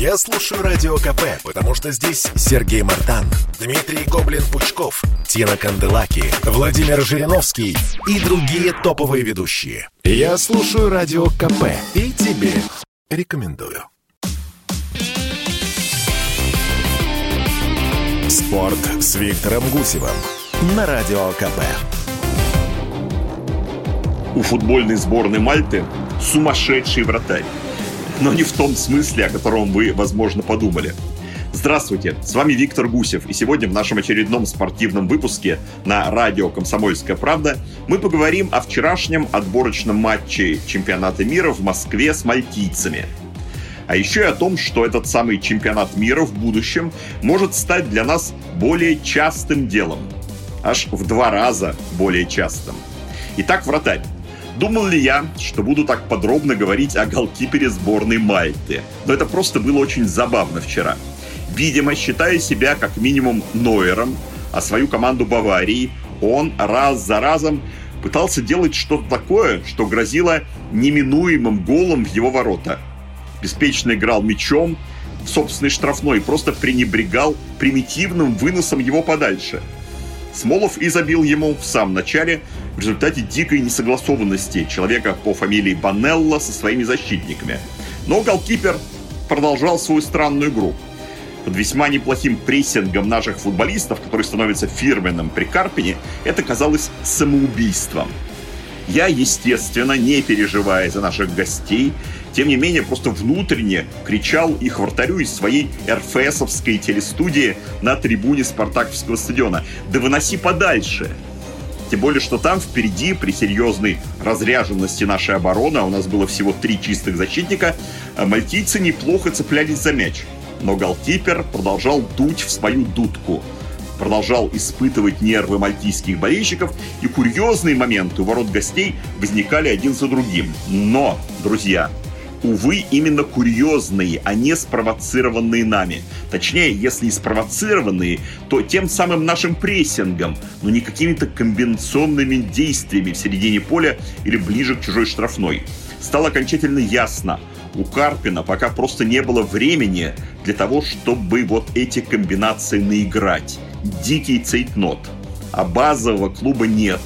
Я слушаю Радио КП, потому что здесь Сергей Мартан, Дмитрий Гоблин-Пучков, Тина Канделаки, Владимир Жириновский и другие топовые ведущие. Я слушаю Радио КП и тебе рекомендую. Спорт с Виктором Гусевым на Радио КП. У футбольной сборной Мальты сумасшедший вратарь. Но не в том смысле, о котором вы, возможно, подумали. Здравствуйте, с вами Виктор Гусев, и сегодня в нашем очередном спортивном выпуске на радио «Комсомольская правда» мы поговорим о вчерашнем отборочном матче чемпионата мира в Москве с мальтийцами. А еще и о том, что этот самый чемпионат мира в будущем может стать для нас более частым делом. Аж в два раза более частым. Итак, вратарь. Думал ли я, что буду так подробно говорить о голкипере сборной Мальты? Но это просто было очень забавно вчера. Видимо, считая себя как минимум Нойером, а свою команду Баварии, он раз за разом пытался делать что-то такое, что грозило неминуемым голом в его ворота. Беспечно играл мячом в собственной штрафной и просто пренебрегал примитивным выносом его подальше – Смолов и забил ему в самом начале в результате дикой несогласованности человека по фамилии Банелла со своими защитниками. Но голкипер продолжал свою странную игру. Под весьма неплохим прессингом наших футболистов, который становится фирменным при Карпине, это казалось самоубийством. Я, естественно, не переживая за наших гостей, тем не менее, просто внутренне кричал их вратарю из своей РФСовской телестудии на трибуне Спартаковского стадиона. «Да выноси подальше!» Тем более, что там впереди, при серьезной разряженности нашей обороны, а у нас было всего три чистых защитника, а мальтийцы неплохо цеплялись за мяч. Но голкипер продолжал дуть в свою дудку – продолжал испытывать нервы мальтийских болельщиков, и курьезные моменты у ворот гостей возникали один за другим. Но, друзья, увы, именно курьезные, а не спровоцированные нами. Точнее, если и спровоцированные, то тем самым нашим прессингом, но не какими-то комбинационными действиями в середине поля или ближе к чужой штрафной. Стало окончательно ясно, у Карпина пока просто не было времени для того, чтобы вот эти комбинации наиграть дикий цейтнот, а базового клуба нет.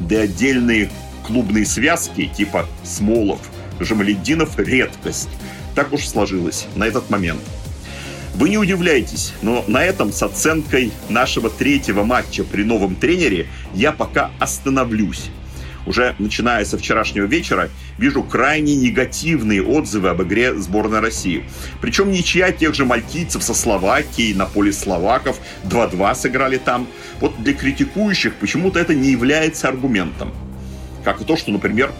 Да отдельные клубные связки типа Смолов, Жамаледдинов – редкость. Так уж сложилось на этот момент. Вы не удивляйтесь, но на этом с оценкой нашего третьего матча при новом тренере я пока остановлюсь уже начиная со вчерашнего вечера, вижу крайне негативные отзывы об игре сборной России. Причем ничья тех же мальтийцев со Словакией на поле словаков 2-2 сыграли там. Вот для критикующих почему-то это не является аргументом. Как и то, что, например,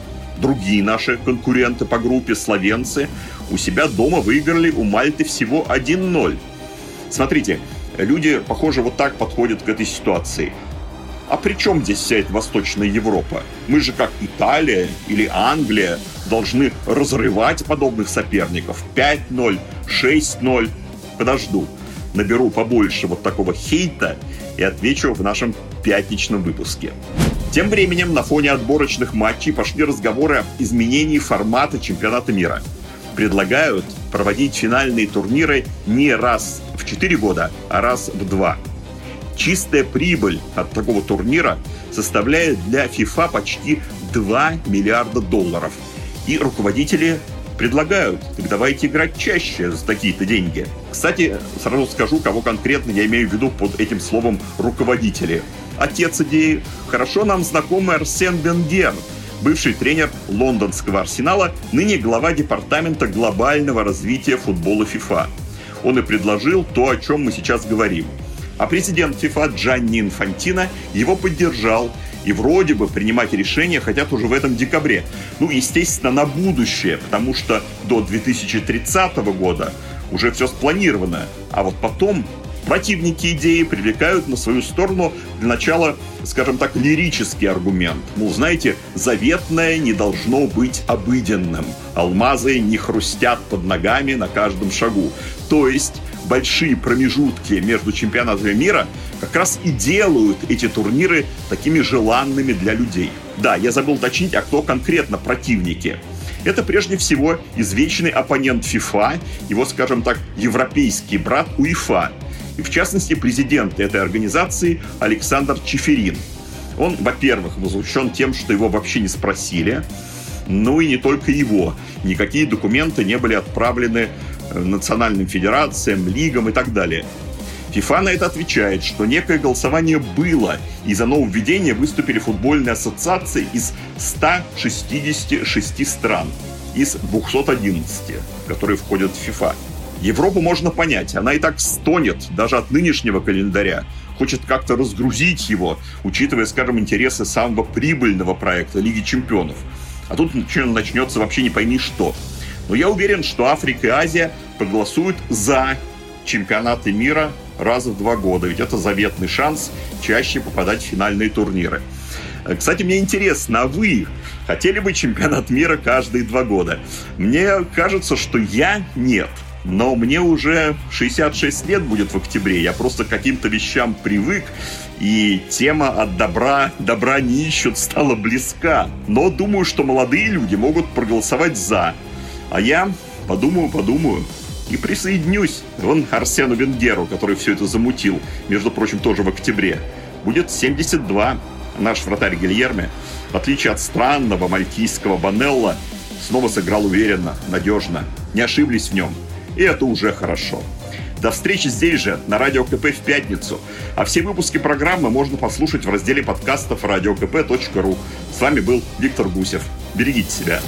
другие наши конкуренты по группе, словенцы, у себя дома выиграли у Мальты всего 1-0. Смотрите, люди, похоже, вот так подходят к этой ситуации – а при чем здесь вся эта Восточная Европа? Мы же как Италия или Англия должны разрывать подобных соперников. 5-0, 6-0. Подожду. Наберу побольше вот такого хейта и отвечу в нашем пятничном выпуске. Тем временем на фоне отборочных матчей пошли разговоры об изменении формата чемпионата мира. Предлагают проводить финальные турниры не раз в 4 года, а раз в 2. Чистая прибыль от такого турнира составляет для FIFA почти 2 миллиарда долларов. И руководители предлагают, так давайте играть чаще за такие-то деньги. Кстати, сразу скажу, кого конкретно я имею в виду под этим словом руководители. Отец идеи хорошо нам знакомый Арсен Венгер, бывший тренер лондонского арсенала, ныне глава департамента глобального развития футбола FIFA. Он и предложил то, о чем мы сейчас говорим – а президент ФИФА Джанни Инфантино его поддержал и вроде бы принимать решения хотят уже в этом декабре. Ну, естественно, на будущее, потому что до 2030 года уже все спланировано. А вот потом противники идеи привлекают на свою сторону для начала, скажем так, лирический аргумент. Мол, знаете, заветное не должно быть обыденным. Алмазы не хрустят под ногами на каждом шагу. То есть большие промежутки между чемпионатами мира как раз и делают эти турниры такими желанными для людей. Да, я забыл уточнить, а кто конкретно противники. Это прежде всего извечный оппонент ФИФА, его, скажем так, европейский брат УЕФА, и в частности президент этой организации Александр Чеферин. Он, во-первых, возмущен тем, что его вообще не спросили, ну и не только его. Никакие документы не были отправлены национальным федерациям, лигам и так далее. ФИФА на это отвечает, что некое голосование было, и за нововведение выступили футбольные ассоциации из 166 стран, из 211, которые входят в ФИФА. Европу можно понять, она и так стонет даже от нынешнего календаря, хочет как-то разгрузить его, учитывая, скажем, интересы самого прибыльного проекта Лиги Чемпионов. А тут начнется вообще не пойми что. Но я уверен, что Африка и Азия проголосуют за чемпионаты мира раз в два года, ведь это заветный шанс чаще попадать в финальные турниры. Э, кстати, мне интересно, а вы хотели бы чемпионат мира каждые два года? Мне кажется, что я нет. Но мне уже 66 лет будет в октябре. Я просто к каким-то вещам привык. И тема от добра, добра не ищут, стала близка. Но думаю, что молодые люди могут проголосовать «за». А я подумаю, подумаю и присоединюсь. Вон Арсену Венгеру, который все это замутил, между прочим, тоже в октябре. Будет 72. Наш вратарь Гильерме, в отличие от странного мальтийского Банелла, снова сыграл уверенно, надежно. Не ошиблись в нем. И это уже хорошо. До встречи здесь же, на Радио КП в пятницу. А все выпуски программы можно послушать в разделе подкастов radiokp.ru. С вами был Виктор Гусев. Берегите себя.